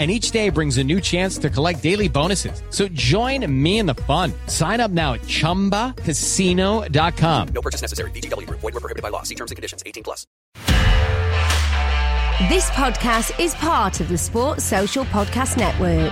and each day brings a new chance to collect daily bonuses. So join me in the fun. Sign up now at ChumbaCasino.com. No purchase necessary. VGW Group. Void were prohibited by law. See terms and conditions. 18 plus. This podcast is part of the Sports Social Podcast Network.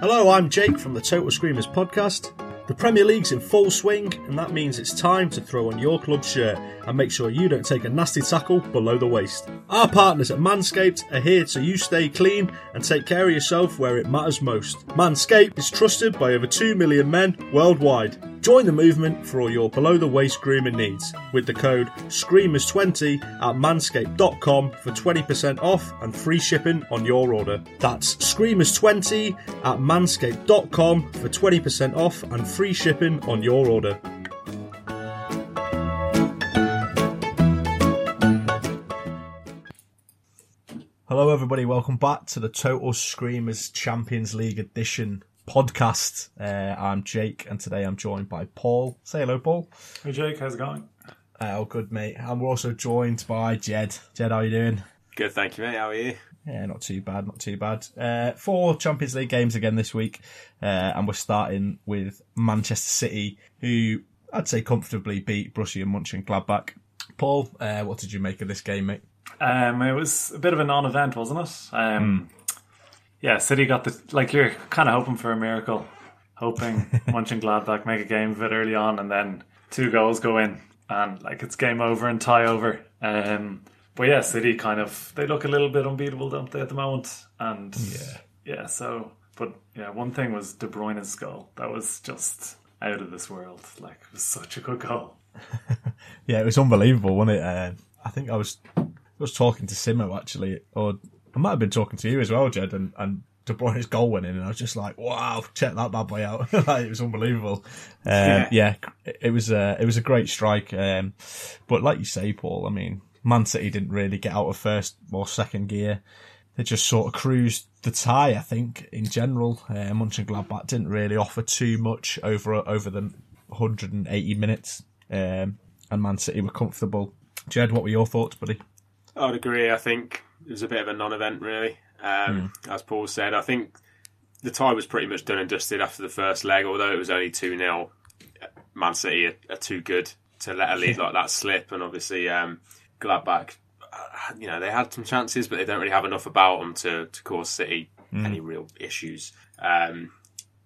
Hello, I'm Jake from the Total Screamers podcast. The Premier League's in full swing, and that means it's time to throw on your club shirt and make sure you don't take a nasty tackle below the waist. Our partners at Manscaped are here so you stay clean and take care of yourself where it matters most. Manscaped is trusted by over 2 million men worldwide. Join the movement for all your below the waist grooming needs with the code SCREAMERS20 at manscaped.com for 20% off and free shipping on your order. That's SCREAMERS20 at manscaped.com for 20% off and free shipping on your order. Hello, everybody. Welcome back to the Total Screamers Champions League Edition podcast. Uh, I'm Jake, and today I'm joined by Paul. Say hello, Paul. Hey Jake, how's it going? Uh, oh, good, mate. And we're also joined by Jed. Jed, how are you doing? Good, thank you, mate. How are you? Yeah, not too bad, not too bad. Uh, four Champions League games again this week, uh, and we're starting with Manchester City, who I'd say comfortably beat Borussia Mönchengladbach. Paul, uh, what did you make of this game, mate? Um, it was a bit of a non-event, wasn't it? Um, Yeah, City got the like you're kind of hoping for a miracle, hoping Mönchengladbach make a game of it early on, and then two goals go in, and like it's game over and tie over. Um, but yeah, City kind of they look a little bit unbeatable, don't they, at the moment? And Yeah. yeah. So, but yeah, one thing was De Bruyne's goal. That was just out of this world. Like it was such a good goal. Yeah, it was unbelievable, wasn't it? Uh, I think I was I was talking to Simo actually, or I might have been talking to you as well, Jed, and, and De Bruyne's goal went in, and I was just like, "Wow, check that bad boy out!" like, it was unbelievable. Um, yeah. Yeah. it was uh, it was a great strike. Um, but like you say, Paul, I mean, Man City didn't really get out of first or second gear. They just sort of cruised the tie. I think in general, uh, Mönchengladbach didn't really offer too much over over the 180 minutes, um, and Man City were comfortable. Jed, what were your thoughts, buddy? I'd agree. I think it was a bit of a non-event, really. Um, As Paul said, I think the tie was pretty much done and dusted after the first leg. Although it was only two 0 Man City are, are too good to let a lead like that slip, and obviously um, Gladbach, uh, you know, they had some chances, but they don't really have enough about them to to cause City any real issues. Um,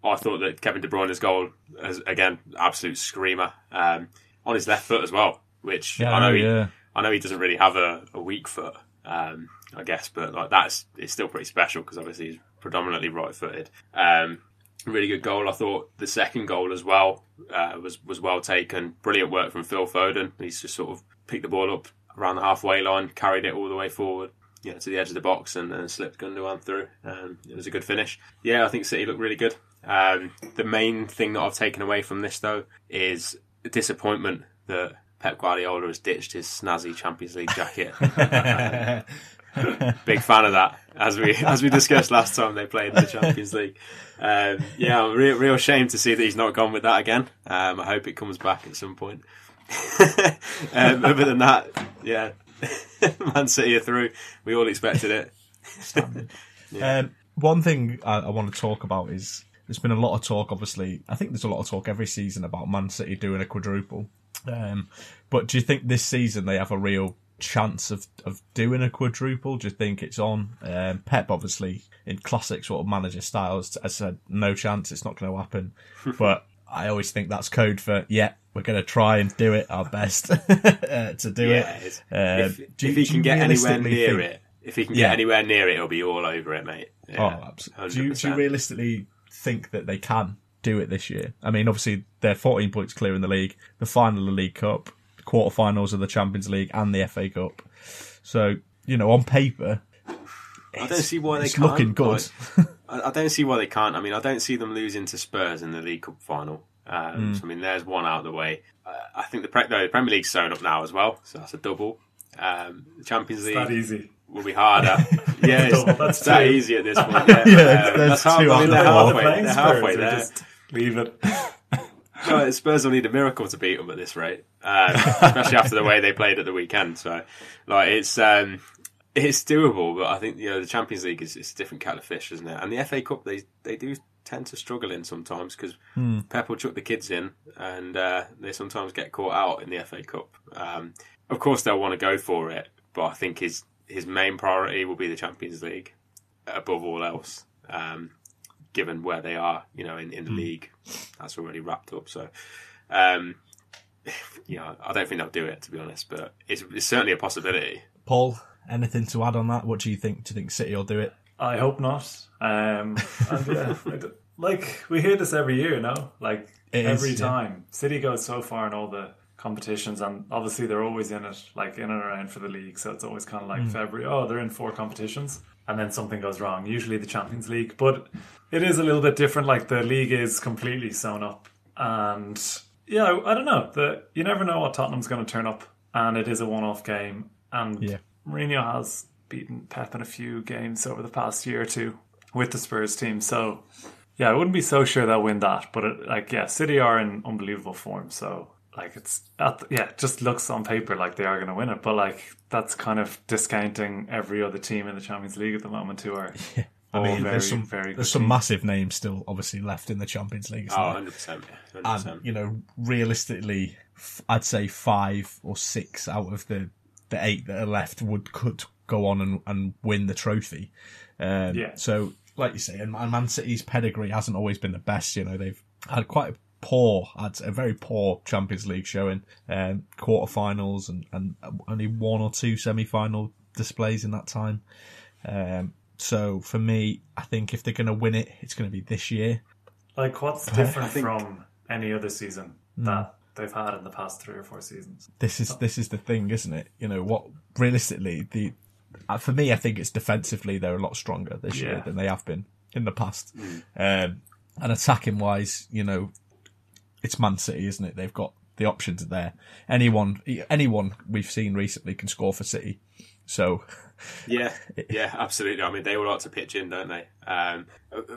I thought that Kevin De Bruyne's goal, as, again, absolute screamer um, on his left foot as well. Which I know, he, yeah. I know he doesn't really have a, a weak foot, um, I guess, but like that's it's still pretty special because obviously he's predominantly right-footed. Um, really good goal. I thought the second goal as well uh, was was well taken. Brilliant work from Phil Foden. He's just sort of picked the ball up around the halfway line, carried it all the way forward. Know, to the edge of the box and, and slipped Gundogan through. Um, it was a good finish. Yeah, I think City looked really good. Um, the main thing that I've taken away from this though is disappointment that Pep Guardiola has ditched his snazzy Champions League jacket. Big fan of that, as we as we discussed last time they played in the Champions League. Um, yeah, real, real shame to see that he's not gone with that again. Um, I hope it comes back at some point. um, other than that, yeah, Man City are through. We all expected it. Um, one thing I, I want to talk about is there's been a lot of talk. Obviously, I think there's a lot of talk every season about Man City doing a quadruple. Um, but do you think this season they have a real chance of, of doing a quadruple? Do you think it's on? Um, Pep, obviously, in classic sort of manager styles, has said no chance. It's not going to happen. but I always think that's code for yeah, we're going to try and do it our best uh, to do Yeah, it. Um, if, do if he can get anywhere near think- it, if he can Yeah. get anywhere near it, he'll be all over it, mate. Yeah, Oh, absolutely. Do you, do you realistically think that they can do it this year? I mean, obviously they're 14 points clear in the league, the final of the League Cup, quarterfinals of the Champions League, and the FA Cup. So you know, on paper, I don't see why they it's can't. looking good. like, I, I don't see why they can't. I mean, I don't see them losing to Spurs in the League Cup final. Um, Mm. So I mean, there's one out of the way. Uh, I think the, pre- no, the Premier League's sewn up now as well, so that's a double. Um, the Champions League that easy. will be harder. yeah, it's, Double, that's it's that easy at this point. Yeah, Yeah, Um, there's that's how, two I mean, they're of the way. halfway, they're halfway there. Just leave it. No, Spurs will need a miracle to beat them at this rate, um, especially after the way they played at the weekend. So, like, it's um, it's doable, but I think you know the Champions League is it's a different kettle of fish, isn't it? And the FA Cup, they they do tend to struggle in sometimes because Pep will chuck the kids in, and uh, they sometimes get caught out in the FA Cup. Um, of course, they'll want to go for it, but I think his his main priority will be the Champions League above all else. Um, given where they are, you know, in, in the league, that's already wrapped up. So, um, you know, I don't think they'll do it to be honest, but it's, it's certainly a possibility. Paul, anything to add on that? What do you think? Do you think City will do it? I hope not. Um, and yeah, like we hear this every year, no? Like It is, every yeah. time, City goes so far in all the competitions, and obviously they're always in it, like in and around for the league. So it's always kind of like Hmm. February. Oh, they're in four competitions, and then something goes wrong. Usually the Champions League, but it is a little bit different. Like the league is completely sewn up, and yeah, I, I don't know. The you never know what Tottenham's going to turn up, and it is a one-off game, and Yeah. Mourinho has beaten Pep in a few games over the past year or two with the Spurs team. So, yeah, I wouldn't be so sure they'll win that. But it, like, yeah, City are in unbelievable form. So, like, it's at the, yeah, it just looks on paper like they are going to win it. But like, that's kind of discounting every other team in the Champions League at the moment who are. I mean, very, there's some very good there's some teams. massive names still obviously left in the Champions League. isn't Oh, 100%. 100%. and you know, realistically, I'd say five or six out of the the eight that are left would could go on and, and win the trophy. Um, Yeah. So, like you say, and Man Man City's pedigree hasn't always been the best. You know, they've had quite a poor, had a very poor Champions League showing, um, quarterfinals and and only one or two semi final displays in that time. Um, so for me, I think if they're going to win it, it's going to be this year. Like, what's different from any other season that they've had in the past three or four seasons? this is this is the thing, isn't it? You know what? Realistically, the uh, for me, I think it's defensively they're a lot stronger this year than they have been in the past. Um, and attacking wise, you know, it's Man City, isn't it? They've got the options there. Anyone, anyone we've seen recently can score for City. So Yeah, yeah, absolutely. I mean, they all like to pitch in, don't they? Um,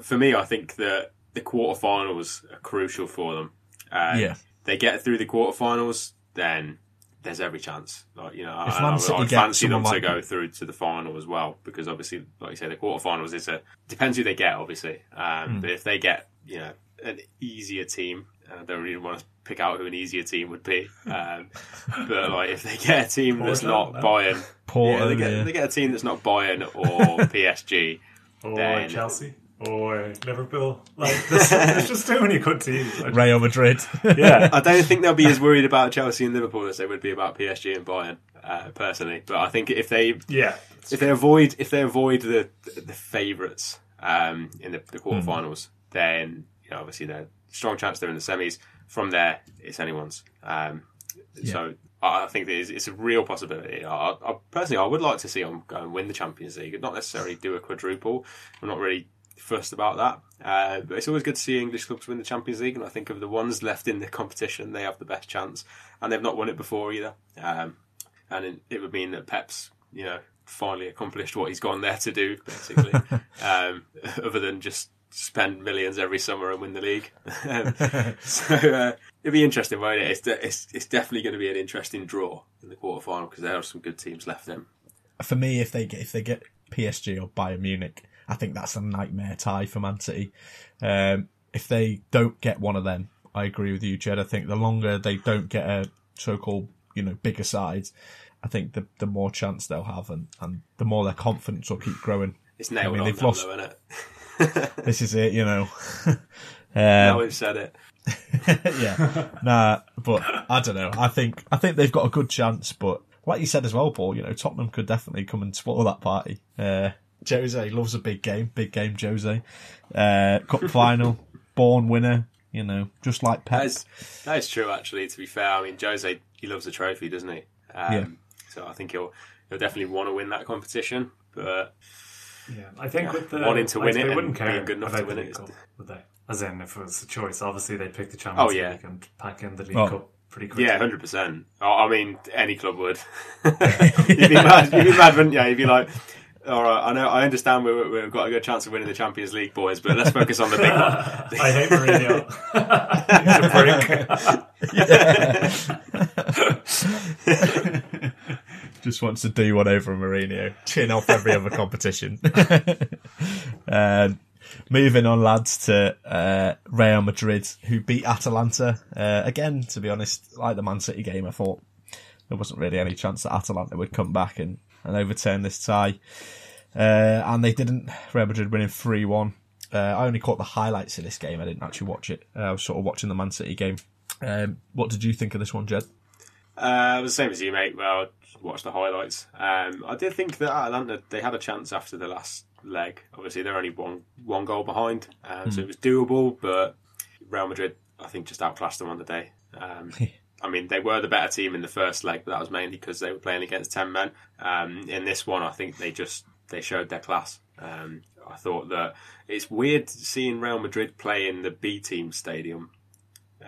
for me, I think that the quarterfinals are crucial for them. Um, Yeah. they get through the quarterfinals, then there's every chance. Like you know, If I, Man I, City I'd fancy them to like- go through to the final as well, because obviously, like you say, the quarterfinals is a depends who they get, obviously. Um, Hmm. But if they get you know an easier team, I don't really want to pick out who an easier team would be. Um, but like if they get a team that's not no? Bayern, Porto, yeah, they get yeah. they get a team that's not Bayern or PSG. Or Then- Chelsea? Or Liverpool? Like, there's, there's just too many good teams. I- Real Madrid, yeah. I don't think they'll be as worried about Chelsea and Liverpool as they would be about PSG and Bayern, uh, personally. But I think if they Yeah. if they avoid if they avoid the the favourites um, in the, the quarterfinals, then you know obviously they're strong chance they're in the semis. From there, it's anyone's. Um, So I I think it's, it's a real possibility. I, I personally I would like to see them go and win the Champions League, not necessarily do a quadruple. I'm not really fussed about that. Uh, but it's always good to see English clubs win the Champions League, and I think of the ones left in the competition, they have the best chance, and they've not won it before either. Um, and it, it would mean that Pep's, you know, finally accomplished what he's gone there to do, basically, um, other than just spend millions every summer and win the league. Um, so uh, it'll be interesting, won't it? It's, de- it's, it's definitely going to be an interesting draw in the quarterfinal because there are some good teams left then. For me, if they get if they get PSG or Bayern Munich, I think that's a nightmare tie for Man City. Um, if they don't get one of them, I agree with you, Jed. I think the longer they don't get a so-called you know bigger sides, I think the the more chance they'll have, and, and the more their confidence will keep growing. It's nailed I mean, on they've lost- though, isn't it? This is it, you know. now um, we've said it. yeah, nah, but I don't know. I think I think they've got a good chance, but like you said as well, Paul, you know, Tottenham could definitely come and spoil that party. Uh, Jose loves a big game, big game, Jose. Uh, cup final, born winner, you know, just like Pep. That is, that is true, actually. To be fair, I mean, Jose he loves a trophy, doesn't he? Um, Yeah. So I think he'll he'll definitely want to win that competition. But Yeah, I think with the wanting to like, win they it wouldn't and care good enough to about win the it League Cup, would they? As in, if it was a choice, obviously they'd pick the Champions Oh, yeah. League and pack in the League Oh. Cup pretty quickly. yeah, hundred percent. I mean, any club would. you'd be mad. You'd be mad, wouldn't you? You'd be like. All right, I know. I understand we, we've got a good chance of winning the Champions League, boys, but let's focus on the big one. I hate Mourinho. He's a prick. Just wants to do one over Mourinho, chin off every other competition. um, moving on, lads, to uh, Real Madrid, who beat Atalanta. Uh, again, to be honest, like the Man City game, I thought there wasn't really any chance that Atalanta would come back and, and overturn this tie. Uh, and they didn't. Real Madrid winning 3 1. Uh, I only caught the highlights of this game. I didn't actually watch it. Uh, I was sort of watching the Man City game. Um, what did you think of this one, Jed? Uh, it was the same as you, mate. Well, watch the highlights. Um, I did think that Atalanta they had a chance after the last leg. Obviously, they're only one one goal behind, um, so it was doable. But Real Madrid, I think, just outclassed them on the day. Um, I mean, they were the better team in the first leg, but that was mainly because they were playing against ten men. Um, in this one, I think they just they showed their class. Um, I thought that it's weird seeing Real Madrid play in the B team stadium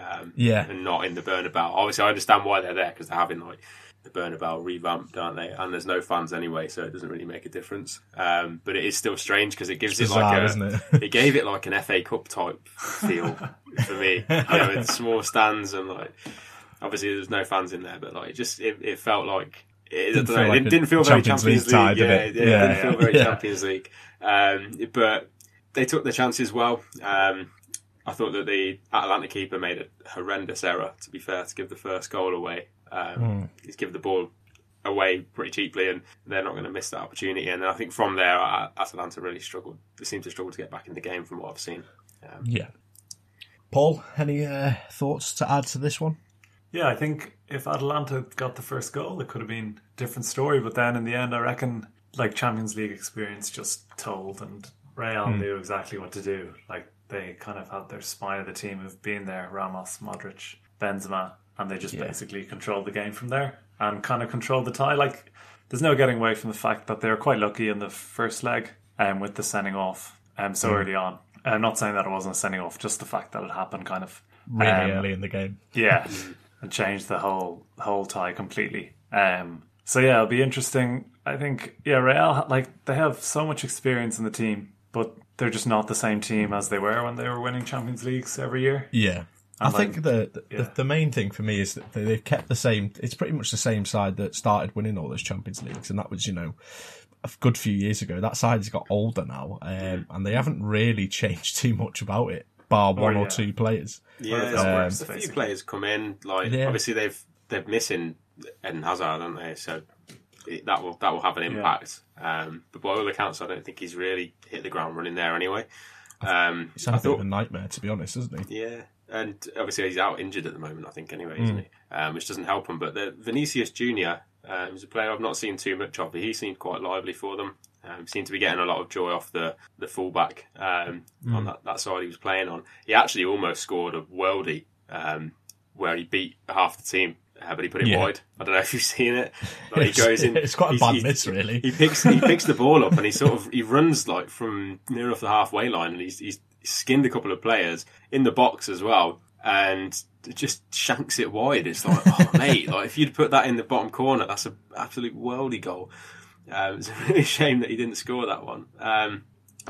um, Yeah. and not in the Bernabeu. Obviously, I understand why they're there because they're having like the Bernabeu revamped, aren't they? And there's no fans anyway, so it doesn't really make a difference. Um, but it is still strange because it gives It's it like a, isn't it? it gave it like an FA Cup type feel for me. You know, with small stands and like obviously there's no fans in there, but like it just it, it felt like. It, Didn't feel like it didn't feel very Champions League tie, League. did yeah, it? yeah, Yeah, it didn't feel very yeah. Champions League. Um, but they took the chances well. Um, I thought that the Atlanta keeper made a horrendous error. To be fair, to give the first goal away, um, he's given the ball away pretty cheaply, and they're not going to miss that opportunity. And then I think from there, A- Atalanta really struggled. They seem to struggle to get back in the game, from what I've seen. Um, Yeah. Paul, any uh, thoughts to add to this one? Yeah, I think if Atalanta got the first goal, it could have been a different story. But then in the end, I reckon like Champions League experience just told, and Real knew exactly what to do. Like they kind of had their spine of the team of being there: Ramos, Modric, Benzema, and they just Yeah. basically controlled the game from there and kind of controlled the tie. Like there's no getting away from the fact that they were quite lucky in the first leg um, with the sending off um, so early on. I'm not saying that it wasn't a sending off, just the fact that it happened kind of Really um, early in the game. yeah, and changed the whole whole tie completely. Um, so yeah, it'll be interesting. I think yeah, Real like they have so much experience in the team, but they're just not the same team as they were when they were winning Champions Leagues every year. Yeah. I And, think the the, yeah. the the main thing for me is that they- they've kept the same. It's pretty much the same side that started winning all those Champions Leagues, and that was you know a good few years ago. That side's got older now, um, and they haven't really changed too much about it, bar one or yeah. two players. Yeah, Or if there's not Um, worse, a few basically. players come in. Like Yeah. obviously they've they're missing Eden Hazard, aren't they? So it, that will that will have an impact. Um, but by all accounts, I don't think he's really hit the ground running there anyway. Um, It's I a bit of thought, a nightmare, to be honest, isn't he? yeah, and obviously he's out injured at the moment. I think anyway, isn't he? Um, which doesn't help him. But the Vinicius Junior um, is a player I've not seen too much of. But he seemed quite lively for them. Um, seemed to be getting a lot of joy off the the fullback um, on that, that side he was playing on. He actually almost scored a worldie um, where he beat half the team. Uh, but he put it Yeah. wide. I don't know if you've seen it. But he goes in. It's quite a bad miss, really. He picks he picks the ball up and he sort of he runs like from near enough the halfway line and he's he's skinned a couple of players in the box as well and just shanks it wide. It's like, oh mate, like if you'd put that in the bottom corner, that's an absolute worldy goal. Um, it's a really shame that he didn't score that one. Um,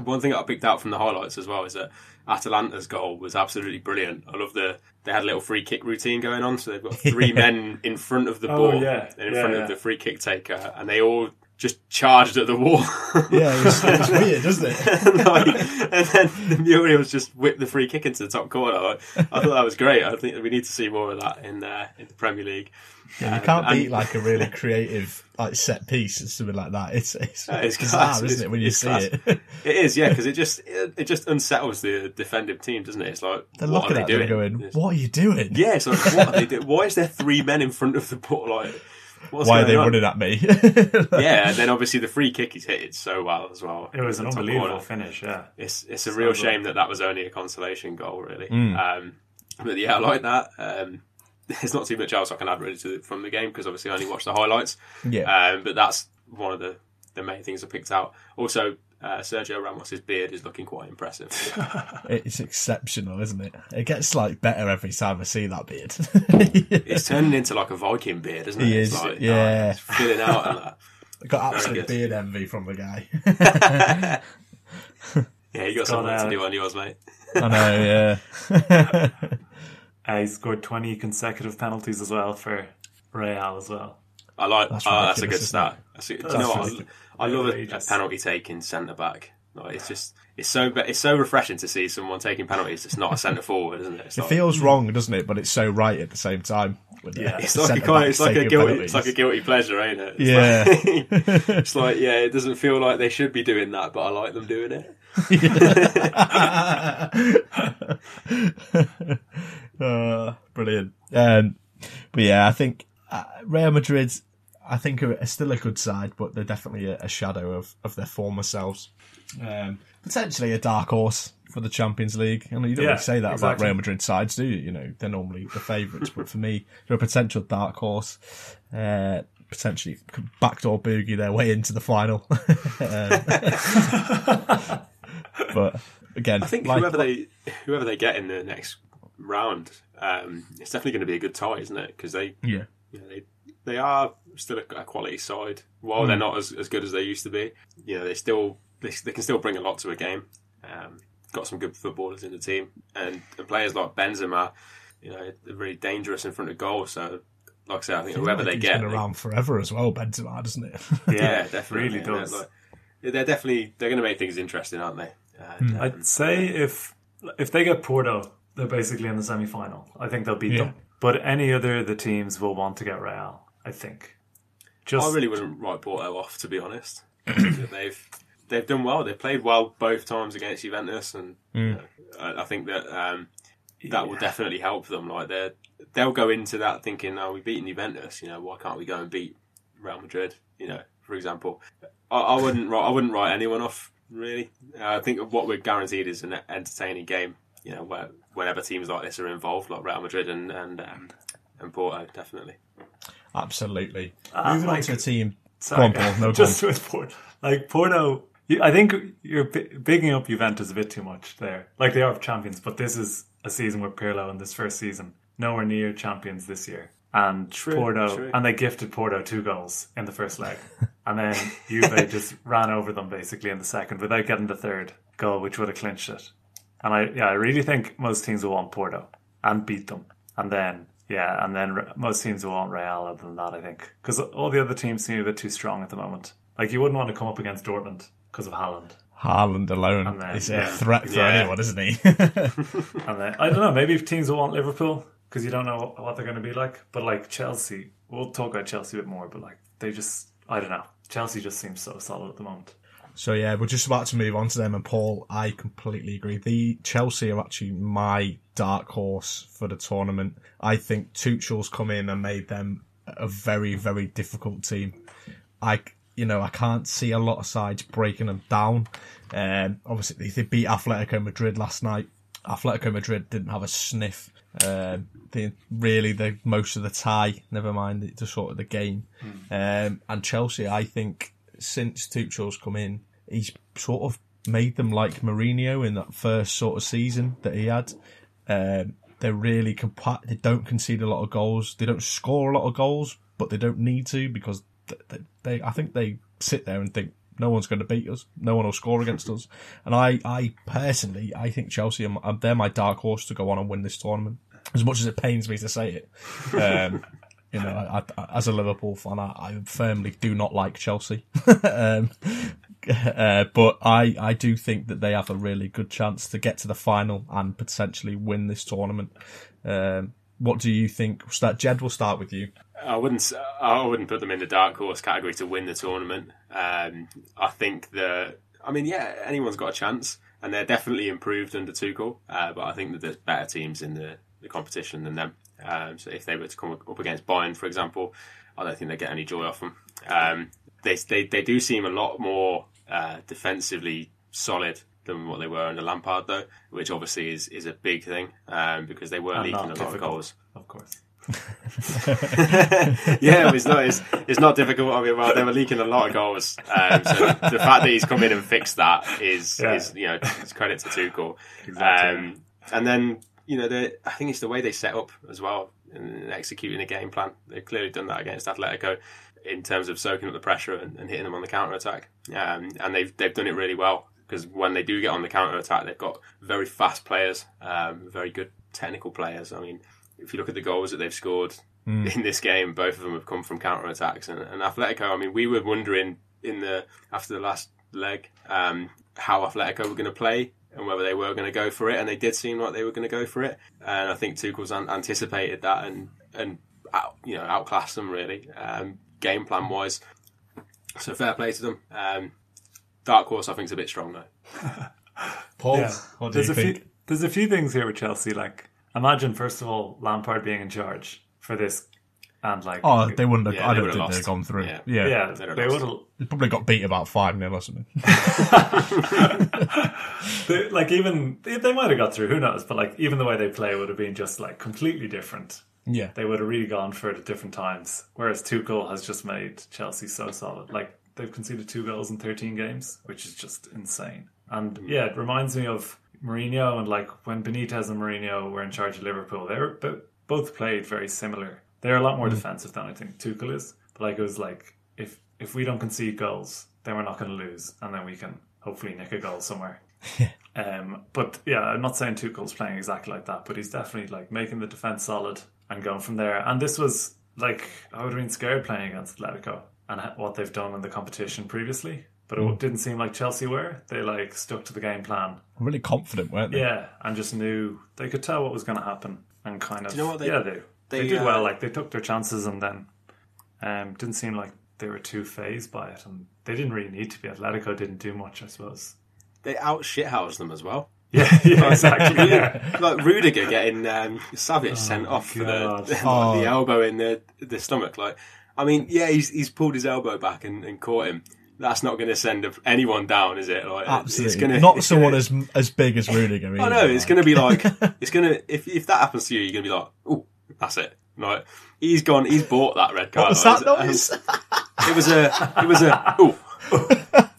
one thing that I picked out from the highlights as well is that Atalanta's goal was absolutely brilliant. I love the they had a little free kick routine going on, so they've got three men in front of the Oh, ball yeah. and in Yeah, front yeah. of the free kick taker, and they all just charged at the wall. Yeah, it's, it's weird, doesn't it? like, and then the Muriel's just whipped the free kick into the top corner. I thought that was great. I think we need to see more of that in uh, in the Premier League. Yeah, you Um, can't and- beat like a really creative like set piece or something like that. It's it's, Uh, it's bizarre, class. isn't It's- it, when you see class. it? It is, yeah, because it just it, it just unsettles the defensive team, doesn't it? It's like They're what looking at they doing? going, "What are you doing? Yeah, it's like what are they doing? Why is there three men in front of the ball? Like, what's Why are they on? running at me?" yeah, and then obviously the free kick is hit it so well as well. It was an unbelievable corner. finish. Yeah, It's it's a So real good. shame that that was only a consolation goal, really. Mm. Um, but yeah, I like that. Um, there's not too much else I can add really to from the game because obviously I only watched the highlights. Yeah. Um, but that's one of the, the main things I picked out. Also, uh, Sergio Ramos's beard is looking quite impressive. It's exceptional, isn't it? It gets like better every time I see that beard. it's turning into like a Viking beard, isn't it? He It's is, like, yeah. oh, it's filling out and that. I got absolute beard envy from the guy. Yeah, you got It's something got, to do on yours, mate. I know, yeah. uh, he scored twenty consecutive penalties as well for Real as well. I like. That's That's, oh, that's a good isn't stat. That's a, do you know what? I, I love a, a penalty taking centre back. Like, it's just it's so it's so refreshing to see someone taking penalties. It's not a centre forward, isn't it? It's It like- feels wrong, doesn't it? But it's so right at the same time. Yeah. It's like a kind, backs it's like a guilty, penalties. it's like a guilty pleasure, ain't it? It's Yeah. like, it's like yeah, it doesn't feel like they should be doing that, but I like them doing it. uh, brilliant. Um, but yeah, I think uh, Real Madrid, I think are, are still a good side, but they're definitely a, a shadow of, of their former selves. Um, potentially a dark horse for the Champions League. I know you don't Yeah, really say that about. Real Madrid sides, do you? You know, they're normally the favourites, but for me, they're a potential dark horse. Uh, potentially backdoor boogie their way into the final. Um, but again, I think like- whoever they whoever they get in the next round, um, it's definitely going to be a good tie, isn't it? Because they yeah. you know, they they are still a, a quality side. While Hmm. they're not as, as good as they used to be, you know, they still they, they can still bring a lot to a game. Um, got some good footballers in the team, and, and players like Benzema, you know, they're really dangerous in front of goal. So, like I said, I think Feels whoever like they he's get, been they- around forever as well, Benzema, doesn't it? yeah, definitely, really does. They're, like, they're definitely they're going to make things interesting, aren't they? Hmm. And, um, I'd say if if they get Porto, they're basically in the semi final. I think they'll beat Yeah. them. But any other of the teams will want to get Real. I think. Just I really wouldn't write Porto off, to be honest. I think that they've they've done well. They've played well both times against Juventus, and you know, I, I think that um, that will definitely help them. Like they they'll go into that thinking, "Oh, we've beaten Juventus. You know, why can't we go and beat Real Madrid?" You know, for example, I, I wouldn't write, I wouldn't write anyone off really. Uh, I think what we're guaranteed is an entertaining game. You know, where whenever teams like this are involved, like Real Madrid and and um, and Porto, definitely. Absolutely. Ah, Moving on like- to a team. Sorry, on, Paul. No, just on. with Porto, like Porto. you- I think you're bi- bigging up Juventus a bit too much there. Like they are champions, but this is a season with Pirlo in this first season, nowhere near champions this year. And true, Porto, true. and they gifted Porto two goals in the first leg, and then Juve just ran over them basically in the second without getting the third goal, which would have clinched it. And I, yeah, I really think most teams will want Porto and beat them, and then yeah, and then most teams will want Real. Other than that, I think because all the other teams seem a bit too strong at the moment. Like you wouldn't want to come up against Dortmund because of Haaland, Haaland alone then- is a threat for Yeah. anyone, isn't he? and then I don't know. Maybe if teams will want Liverpool because you don't know what they're going to be like. But like Chelsea, we'll talk about Chelsea a bit more. But like they just, I don't know. Chelsea just seems so solid at the moment. So yeah, we're just about to move on to them. And Paul, I completely agree. The Chelsea are actually my dark horse for the tournament. I think Tuchel's come in and made them a very, very difficult team. I, you know, I can't see a lot of sides breaking them down. Um, obviously, they beat Atletico Madrid last night. Atletico Madrid didn't have a sniff. Um, they really the most of the tie. Never mind the, the sort of the game. Um, and Chelsea, I think, since Tuchel's come in, he's sort of made them like Mourinho in that first sort of season that he had. Um, they're really compact. They don't concede a lot of goals. They don't score a lot of goals, but they don't need to because they, they I think they sit there and think no one's going to beat us, no one will score against us, and I I personally I think Chelsea are, they're my dark horse to go on and win this tournament. As much as it pains me to say it, um, you know, I, I, as a Liverpool fan, I, I firmly do not like Chelsea. um, uh, but I, I do think that they have a really good chance to get to the final and potentially win this tournament. Um, what do you think? Start, Jed, we'll start with you. I wouldn't. I wouldn't put them in the dark horse category to win the tournament. Um, I think that. I mean, yeah, anyone's got a chance, and they're definitely improved under Tuchel. Uh, but I think that there's better teams in the, the competition than them. Um, so if they were to come up against Bayern, for example, I don't think they get any joy off them. Um, they, they they do seem a lot more uh, defensively solid than what they were under Lampard, though, which obviously is, is a big thing um, because they were And leaking a lot of goals. Of course. yeah, it's not. It's, it's not difficult. I mean, well, they were leaking a lot of goals. Um, so the fact that he's come in and fixed that is, Yeah. is you know, it's credit to Tuchel. Exactly. Um, and then you know, I think it's the way they set up as well in executing a game plan. They've clearly done that against Atletico in terms of soaking up the pressure and, and hitting them on the counter attack. Um, and they've they've done it really well because when they do get on the counter attack, they've got very fast players, um, very good technical players. I mean, if you look at the goals that they've scored in this game, both of them have come from counter attacks. And, and Atletico, I mean, we were wondering in the after the last leg um, how Atletico were going to play and whether they were going to go for it, and they did seem like they were going to go for it. And I think Tuchel's an- anticipated that and and out, you know outclassed them really um, game plan wise. So fair play to them. Um, Dark horse, I think, is a bit strong though. Paul, Yeah. what do there's you a think? few there's a few things here with Chelsea. Like, imagine first of all Lampard being in charge for this, and like, Oh, they wouldn't have. Yeah, I they don't think they'd have gone through. Yeah. Yeah, yeah, they'd have they would have. They probably got beat about five 0 or something. They, like even they, they might have got through. Who knows? But like even the way they play would have been just like completely different. yeah, They would have really gone for it at different times. Whereas Tuchel has just made Chelsea so solid. Like they've conceded two goals in 13 games, which is just insane. And mm. yeah, it reminds me of Mourinho and like when Benitez and Mourinho were in charge of Liverpool. They were bo- both played very similar. They're a lot more defensive than I think Tuchel is. But like it was like if if we don't concede goals, then we're not going to lose, and then we can hopefully nick a goal somewhere. Um, but yeah, I'm not saying Tuchel's playing exactly like that, but he's definitely like making the defense solid and going from there. And this was like I would have been scared playing against Atletico and what they've done in the competition previously. But it didn't seem like Chelsea were. They like stuck to the game plan. really confident, weren't they? Yeah, and just knew they could tell what was going to happen and kind of you know what they- yeah they they, they, did uh, well. Like they took their chances and then um, didn't seem like they were too fazed by it, and they didn't really need to be. Atletico didn't do much, I suppose. They out shithoused them as well. Yeah, yeah, exactly. Yeah. like Rudiger getting um, Savic sent off for the, God. the, Oh. the elbow in the the stomach. Like, I mean, yeah, he's he's pulled his elbow back and, and caught him. That's not going to send anyone down, is it? Like, Absolutely. It's gonna, Not it's someone gonna, as as big as Rudiger. I know it's going to be like it's going to if if that happens to you, you're going to be like, oh, that's it. Like he's gone, he's bought that red card. What was that Like, noise? Um, it was a, it was a. Oh,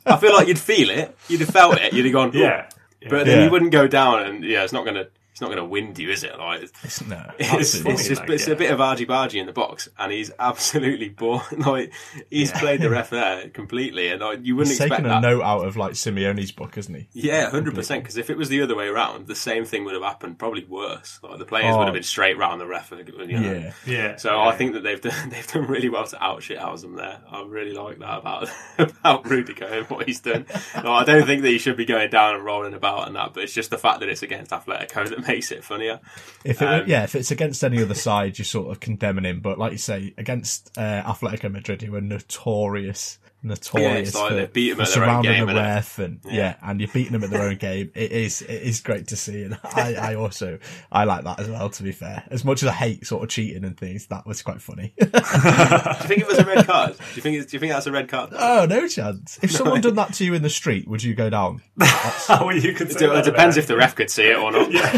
I feel like you'd feel it. You'd have felt it. You'd have gone, "Ooh." Yeah. But then Yeah. you wouldn't go down, and yeah, it's not gonna, it's not gonna wind you, is it? Like, it's, no, it's, it's just, like, it's yeah. a bit of argy bargy in the box, and he's absolutely bored. Like, he's played the ref there completely, and like, you wouldn't He's expect taken a that. note out of like Simeone's book, hasn't he? Yeah, hundred percent. Because if it was the other way around, the same thing would have happened. Probably worse. Like the players Oh. would have oh. been straight round the ref. You know? Yeah. Yeah. So yeah. I think that they've done they've done really well to out shithouse them there. I really like that about about Rudiger and what he's done. No, I don't think that he should be going down and rolling about and that, but it's just the fact that it's against Atletico that makes it funnier. If it, Um, yeah, if it's against any other side, you're sort of condemning him. But like you say, against uh, Atletico Madrid, who are notorious, notorious like for, they beat 'em for at their own surrounding game, the ref, and yeah. and you're beating them at their own game. It is, it is great to see, and I, I also I like that as well. To be fair, as much as I hate sort of cheating and things, that was quite funny. Do you think it was a red card? Do you think it's, do you think that's a red card? oh no chance! If someone done that to you in the street, would you go down? well, you could say It, depends if the ref could see it or not. Yeah,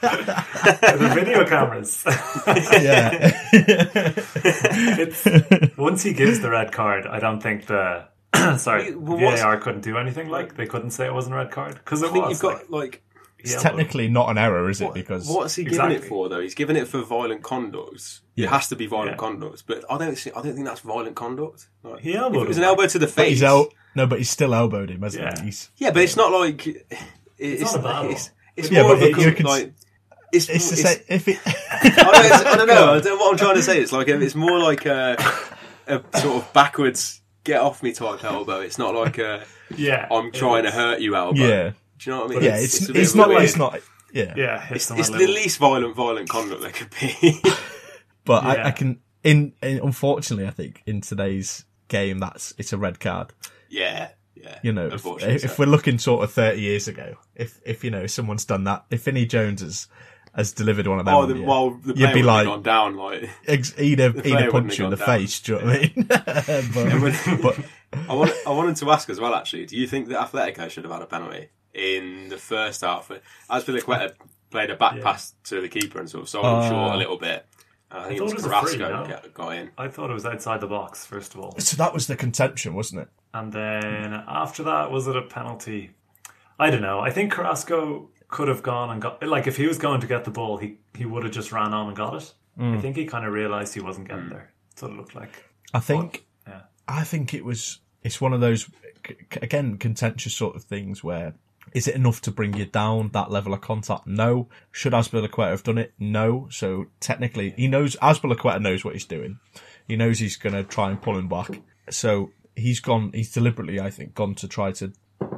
the video cameras. yeah, it's, once he gives the red card, I don't think the sorry Well, what's- VAR couldn't do anything. Like they couldn't say it wasn't a red card because it I think was. you've got like- like it's Yeah, technically not an error, is it? What- Because what's he giving it for though? He's giving it for violent conduct. It has to be violent Yeah. conduct, but I don't. See, I don't think that's violent conduct. Like, He if elbowed it was him, an elbow to the but face. he's el- no, but he's still elbowed him, hasn't Yeah. he? He's, yeah, but it's not like it- it's, not a. It's, it's Yeah, more but of a it- you con- can- like. It's, it's the it's- same. If it, I don't, I don't know. I don't know what I'm trying to say. It's like it's more like a, a sort of backwards get off me type elbow. It's not like uh, a Yeah, I'm trying to hurt you elbow. yeah, Do you know what I mean? yeah, it's a it's, bit not weird. like it's not. Yeah, Yeah, hits It's, it's the little. least violent violent conduct there could be. but I, Yeah. I can. In, in unfortunately, I think in today's game, that's it's a red card. yeah, yeah. You know, if, unfortunately if we're looking sort of thirty years ago, if if you know someone's done that, if Vinnie Jones has has delivered one of them, Oh, on the, you, well, the you'd player be would like, have gone down. Like, ex- he'd have, he'd have punched you in the down. face. Do you know what I mean? but, but I, want, I wanted to ask as well. Actually, do you think that Atletico should have had a penalty in the first half? Azpilicueta played a back Yeah. pass to the keeper and sort of sold him Uh, short a little bit. I think I it was thought it was a free, Carrasco no? got, got in. I thought it was outside the box first of all, so that was the contention, wasn't it? and then after that, was it a penalty? I don't know. I think Carrasco could have gone and got like if he was going to get the ball, he he would have just ran on and got it. Mm. I think he kind of realised he wasn't getting there. That's what it looked like. I think Yeah. I think it was. It's one of those again contentious sort of things where is it enough to bring you down that level of contact? No. Should Azpilicueta have done it? No. So technically, he knows Azpilicueta knows what he's doing. He knows he's going to try and pull him back. So he's gone. He's deliberately, I think, gone to try to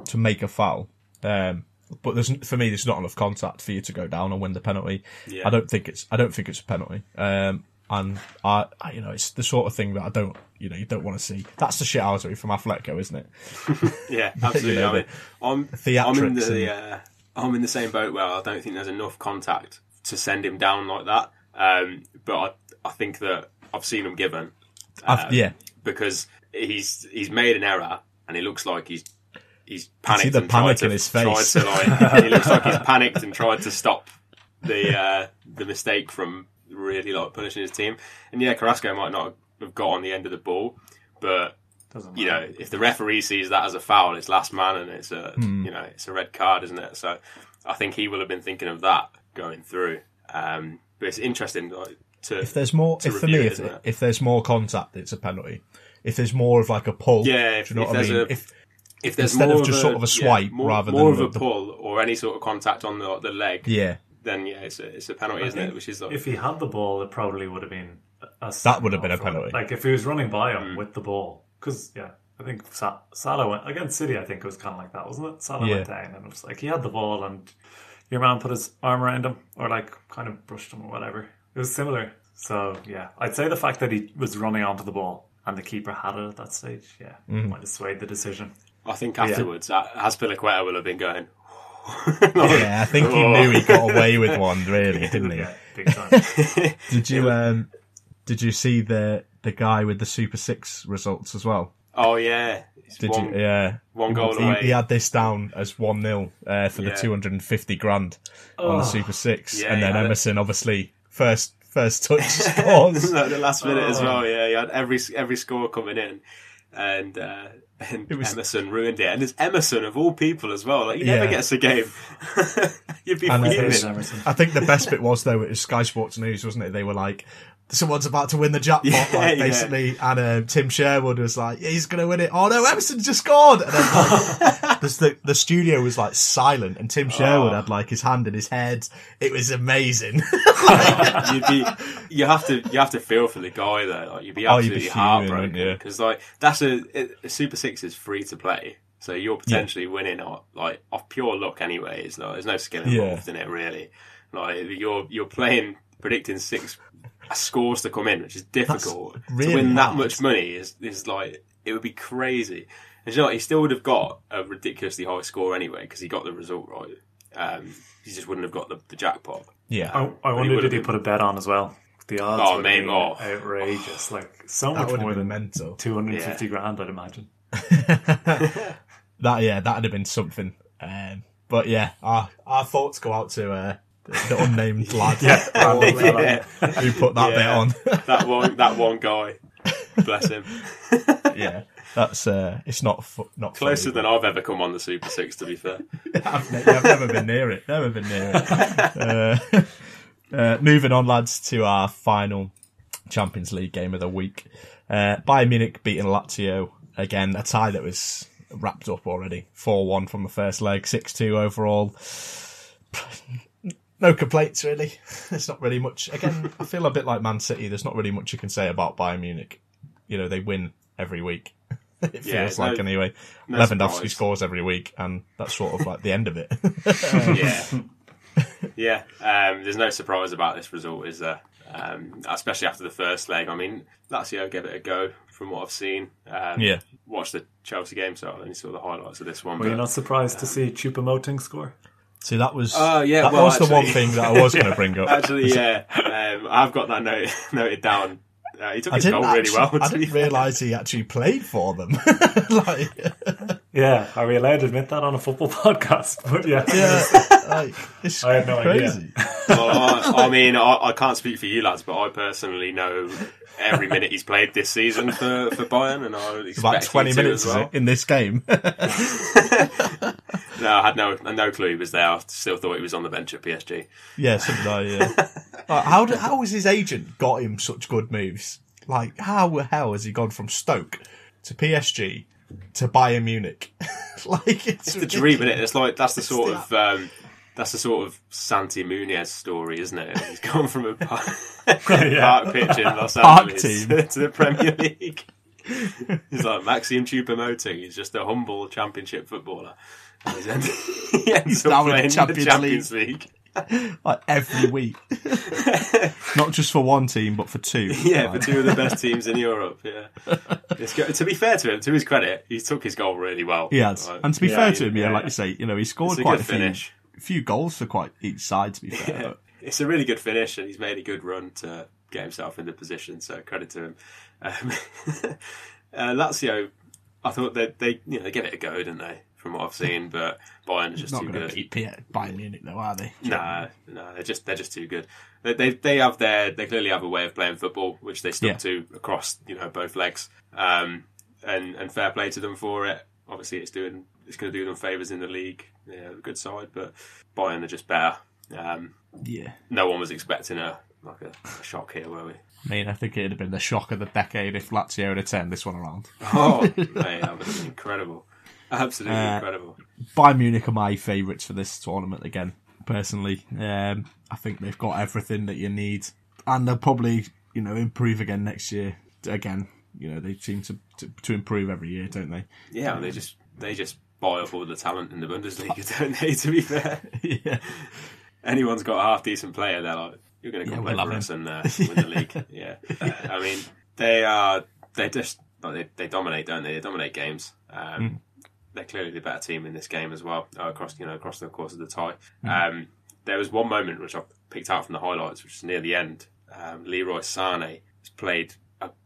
to make a foul. Um, but there's for me, there's not enough contact for you to go down and win the penalty. Yeah. I don't think it's. I don't think it's a penalty. Um, and I, I, you know, it's the sort of thing that I don't, you know, you don't want to see. That's the shit shithousery from Atletico, isn't it? Yeah, absolutely. know, I mean, I'm, I'm in the and- uh, I'm in the same boat where I don't think there's enough contact to send him down like that. Um, but I, I think that I've seen him given. Um, yeah. because he's he's made an error and he looks like he's he's see panicked the and tried panic to, in his tried face. to, like, he looks like he's panicked and tried to stop the uh, the mistake from really like punishing his team. And yeah, Carrasco might not have got on the end of the ball, but you know, if the referee sees that as a foul, it's last man and it's a Hmm. you know it's a red card, isn't it? So I think he will have been thinking of that going through. Um, but it's interesting like, to If there's more, to if for me, it, if, it? if there's more contact, it's a penalty. If there's more of like a pull, Yeah, if- do you know if what I mean? a- if if there's instead more of just a, sort of a swipe more, rather more than of a pull or any sort of contact on the the leg, yeah, then yeah, it's a it's a penalty, I isn't it? Which is like if he had the ball, it probably would have been a That would have been a send-off, penalty. Like if he was running by Mm. him with the ball, because yeah, I think Sa- Salah went against City. I think it was kind of like that, wasn't it? Salah Yeah. went down, and it was like he had the ball, and your man put his arm around him, or like kind of brushed him, or whatever. It was similar. So yeah, I'd say the fact that he was running onto the ball and the keeper had it at that stage, yeah, Mm-hmm. might have swayed the decision. I think afterwards, yeah. Azpilicueta will have been going. yeah. I think he knew he got away with one, really, didn't he? Yeah, big time. Did you um, did you see the the guy with the Super Six results as well? Oh yeah, it's Did one, you? Yeah, one goal he, away. he had this down as one 0 uh, for the two hundred and fifty grand on the Super Six, Yeah, and then he it. Emerson obviously first first touch scores. Like the last minute as Oh. well. Yeah, he had every every score coming in, and uh, and It was- Emerson ruined it. And it's Emerson of all people as well. Like he never gets a game. You'd be fuming. I think the best bit was though it was Sky Sports News, wasn't it? They were like, "Someone's about to win the jackpot," Yeah, like, yeah. basically. And uh, Tim Sherwood was like, yeah, "He's going to win it." Oh no, Emerson just scored! And then like, the the studio was like silent, and Tim Sherwood Oh. had like his hand in his head. It was amazing. you'd be, you have to, you have to feel for the guy though. Like you'd be Oh, you'd be absolutely heartbroken because like that's a, a Super Six is free to play, so you're potentially winning off, like off pure luck anyway. It's not, there's no skill Yeah. involved in it really. Like you're you're playing predicting six scores to come in, which is difficult. really to win that much money is is like it would be crazy. And you know, what? he still would have got a ridiculously high score anyway because he got the result right. Um, he just wouldn't have got the, the jackpot. yeah, I, I But he wonder did have he put a bet on as well? The odds Oh, would maybe- oh. outrageous. Like so that much more than mental. two hundred and fifty grand, I'd imagine. That yeah, that'd have been something. Um, but yeah, our our thoughts go out to uh, the, unnamed lad Yeah. who put that bit on. that one that one guy. Bless him. yeah, that's uh, it's not fu- not Closer funny, than I've ever come on the Super Six, to be fair. I've, ne- I've never been near it. Never been near it. Uh, uh, moving on, lads, to our final Champions League game of the week. Uh, Bayern Munich beating Lazio again, a tie that was wrapped up already. Four one from the first leg, six two overall. No complaints really. There's not really much. Again, I feel a bit like Man City. There's not really much you can say about Bayern Munich. You know, they win every week. It Yeah, feels like no- anyway. no Lewandowski surprise. scores every week, and that's sort of like the end of it. yeah, yeah. Um, there's no surprise about this result, is there? Um, especially after the first leg. I mean, Lazio gave it a go from what I've seen. Um, Yeah. Watched the Chelsea game, so I only saw the highlights of this one. Were you but- not surprised to see Choupo-Moting score? See, that was Oh yeah, that well, was the one thing that I was going to bring up. Actually, yeah, um, I've got that noted, noted down. Uh, he took I his didn't goal really well. I didn't realise he actually played for them. like, Yeah, are we allowed to admit that on a football podcast? But yeah, yeah, like, it's I had no crazy. Well, I, I mean, I, I can't speak for you lads, but I personally know every minute he's played this season for, for Bayern, and I It's about expect twenty minutes well. in this game. No, I had no no clue he was there. I still thought he was on the bench at PSG. yeah, something like yeah. Like, how did, how has his agent got him such good moves? Like, how the hell has he gone from Stoke to PSG to Bayern Munich? like, it's, It's the dream, isn't it? It's like that's the It's sort the- of um, that's the sort of Santi Munez story, isn't it? He's gone from a park, park pitch in Los Park Angeles team. to the Premier League. He's like Maxime Choupo-Moting. He's just a humble Championship footballer. And He's, end- he ends He's up now in the playing Champions the Champions League. like every week, not just for one team but for two. Yeah, for two of the best teams in Europe. Yeah, to be fair to him, to his credit, he took his goal really well. He has, Like, and to be yeah, fair to him, yeah, like you say, you know, he scored a quite good a few, finish. few goals for quite each side. To be fair, Yeah. It's a really good finish, and he's made a good run to get himself in the position. So credit to him. Um, uh, Lazio, I thought they they you know they give it a go, didn't they? From what I've seen, but Bayern is just not too good. beat Bayern Munich, though, are they? No, no, they're just they're just too good. They, they they have their they clearly have a way of playing football which they stuck Yeah. to across you know both legs. Um, and and fair play to them for it. Obviously, it's doing it's going to do them favors in the league. Yeah, a good side, but Bayern are just better. Um, Yeah. no one was expecting a like a, a shock here, were we? I mean, I think it'd have been the shock of the decade if Lazio had turned this one around. Oh, mate, that would have been incredible, absolutely Uh, incredible. Bayern Munich are my favourites for this tournament again. Personally, um, I think they've got everything that you need, and they'll probably, you know, improve again next year. Again, you know, they seem to to, to improve every year, don't they? Yeah, they just they just buy up all the talent in the Bundesliga, don't they? To be fair, yeah. anyone's got a half decent player, they're like, you're going to Yeah, come for have us and uh, win the league. yeah, I mean, they are they just like, they, they dominate, don't they? They dominate games. Um, Mm. They're clearly the better team in this game as well uh, across you know across the course of the tie. Mm. Um, there was one moment which I picked out from the highlights, which is near the end. Um, Leroy Sane has played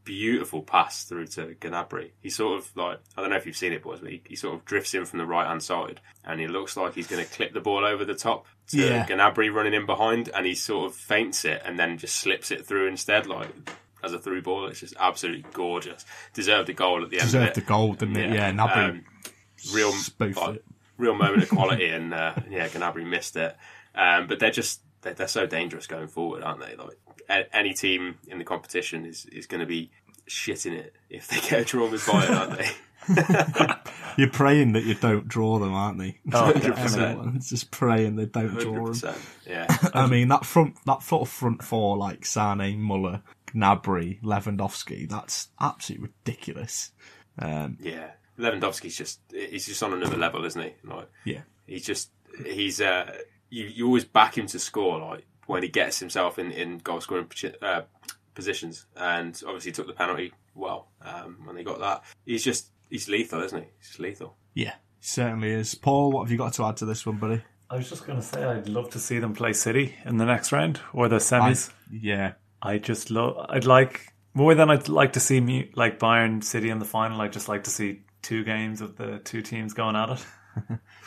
beautiful pass through to Gnabry. He sort of like I don't know if you've seen it, boys, but he, he sort of drifts in from the right hand side, and he looks like he's going to clip the ball over the top to Yeah. Gnabry running in behind, and he sort of feints it and then just slips it through instead, like as a through ball. It's just absolutely gorgeous. Deserved a goal at the end. of Deserved the goal, didn't it? Yeah, Gnabry Um, real like, real moment of quality, and uh, yeah, Gnabry missed it. Um, but they're just they're, they're so dangerous going forward, aren't they? Like a- any team in the competition is is going to be shitting it if they get a draw with Bayern, aren't they? You're praying that you don't draw them, aren't they? Oh, 100%. Everyone's just praying they don't draw them. Yeah, I mean, that front, that sort of front four, like Sane, Muller, Gnabry, Lewandowski, that's absolutely ridiculous. Um, yeah. Lewandowski's just he's just on another level, isn't he? Like yeah, he's just he's uh you you always back him to score like when he gets himself in in goal scoring uh, positions and obviously took the penalty well um, when they got that he's just he's lethal isn't he he's just lethal yeah, certainly is. Paul, what have you got to add to this one, buddy? I was just going to say I'd love to see them play City in the next round or the semis. Yeah, I just love. I'd like more than I'd like to see me like Bayern City in the final. I'd just like to see two games of the two teams going at it.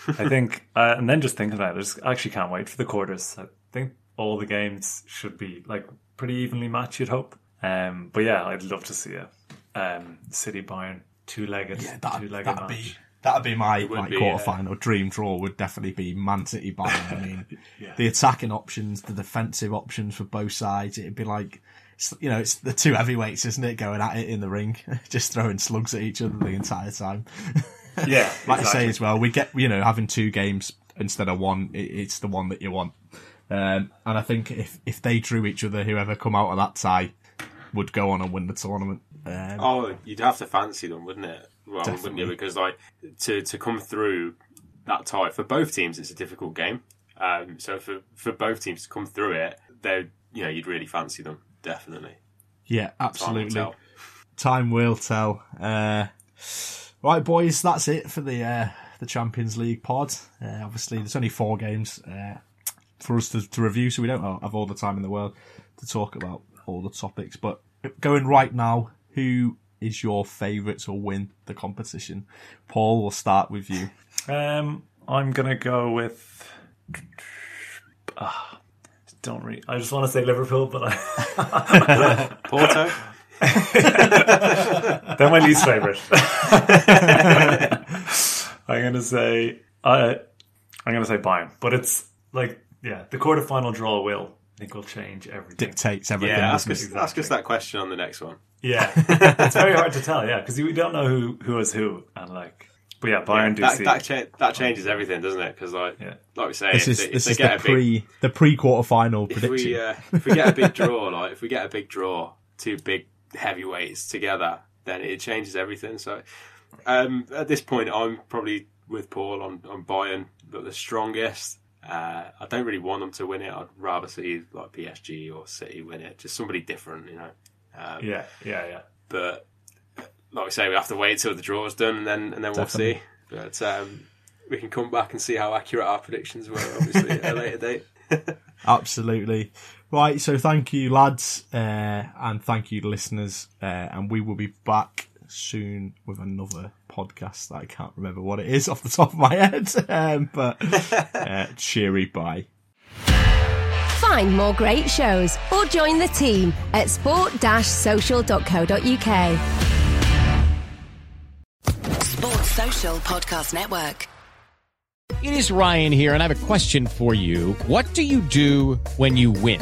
I think, uh, and then just thinking about it, I just actually can't wait for the quarters. I think all the games should be like pretty evenly matched. You'd hope. Um, but yeah, I'd love to see a um, City Bayern two-legged, Yeah, that, two-legged that'd match. be that'd be my would like be, quarter yeah. final dream draw. Would definitely be Man City Bayern. I mean, Yeah. the attacking options, the defensive options for both sides. It'd be like. You know, it's the two heavyweights, isn't it? Going at it in the ring, just throwing slugs at each other the entire time. Yeah, like I say as well, we get you know having two games instead of one. It's the one that you want, um, and I think if if they drew each other, whoever come out of that tie would go on and win the tournament. Um, Oh, you'd have to fancy them, wouldn't it? Well, wouldn't Definitely. you? Because like to to come through that tie for both teams, it's a difficult game. Um, so for for both teams to come through it, they you know you'd really fancy them, definitely. yeah, Time will absolutely. tell. Time will tell. Uh, right, boys, that's it for the uh, the Champions League pod. Uh, obviously, there's only four games uh, for us to, to review, so we don't have all the time in the world to talk about all the topics. But going right now, who is your favourite to win the competition? Paul, we'll start with you. Um, I'm gonna go with. Ah, don't read. I just want to say Liverpool, but I, Porto. They're my least favorite. I'm gonna say. Uh, I'm gonna say Bayern, but it's like yeah, the quarterfinal draw will. I think will change everything. Dictates everything. Yeah, ask us, it? ask us that question on the next one. Yeah, it's very hard to tell. Yeah, because we don't know who who is who, and like, but yeah, Bayern do that, see. that, cha- that changes everything, doesn't it? Because like Yeah. like we say, This if is they, if this they is get the a big pre the pre quarter final if prediction. we uh, if we get a big draw, like if we get a big draw, two big heavyweights together, then it changes everything. So um, at this point, I'm probably with Paul on on Bayern, but the strongest. Uh, I don't really want them to win it. I'd rather see like PSG or City win it, just somebody different, you know. Um, yeah, yeah, yeah. But like we say, we have to wait till the draw's done, and then and then we'll see. But um, we can come back and see how accurate our predictions were, obviously, at a later date. Absolutely. Right, so thank you, lads, uh, and thank you, listeners, uh, and we will be back soon with another podcast. I can't remember what it is off the top of my head, um, but uh, cheery bye. Find more great shows or join the team at sport-social.co.uk. Sports Social Podcast Network. It is Ryan here, and I have a question for you. What do you do when you win?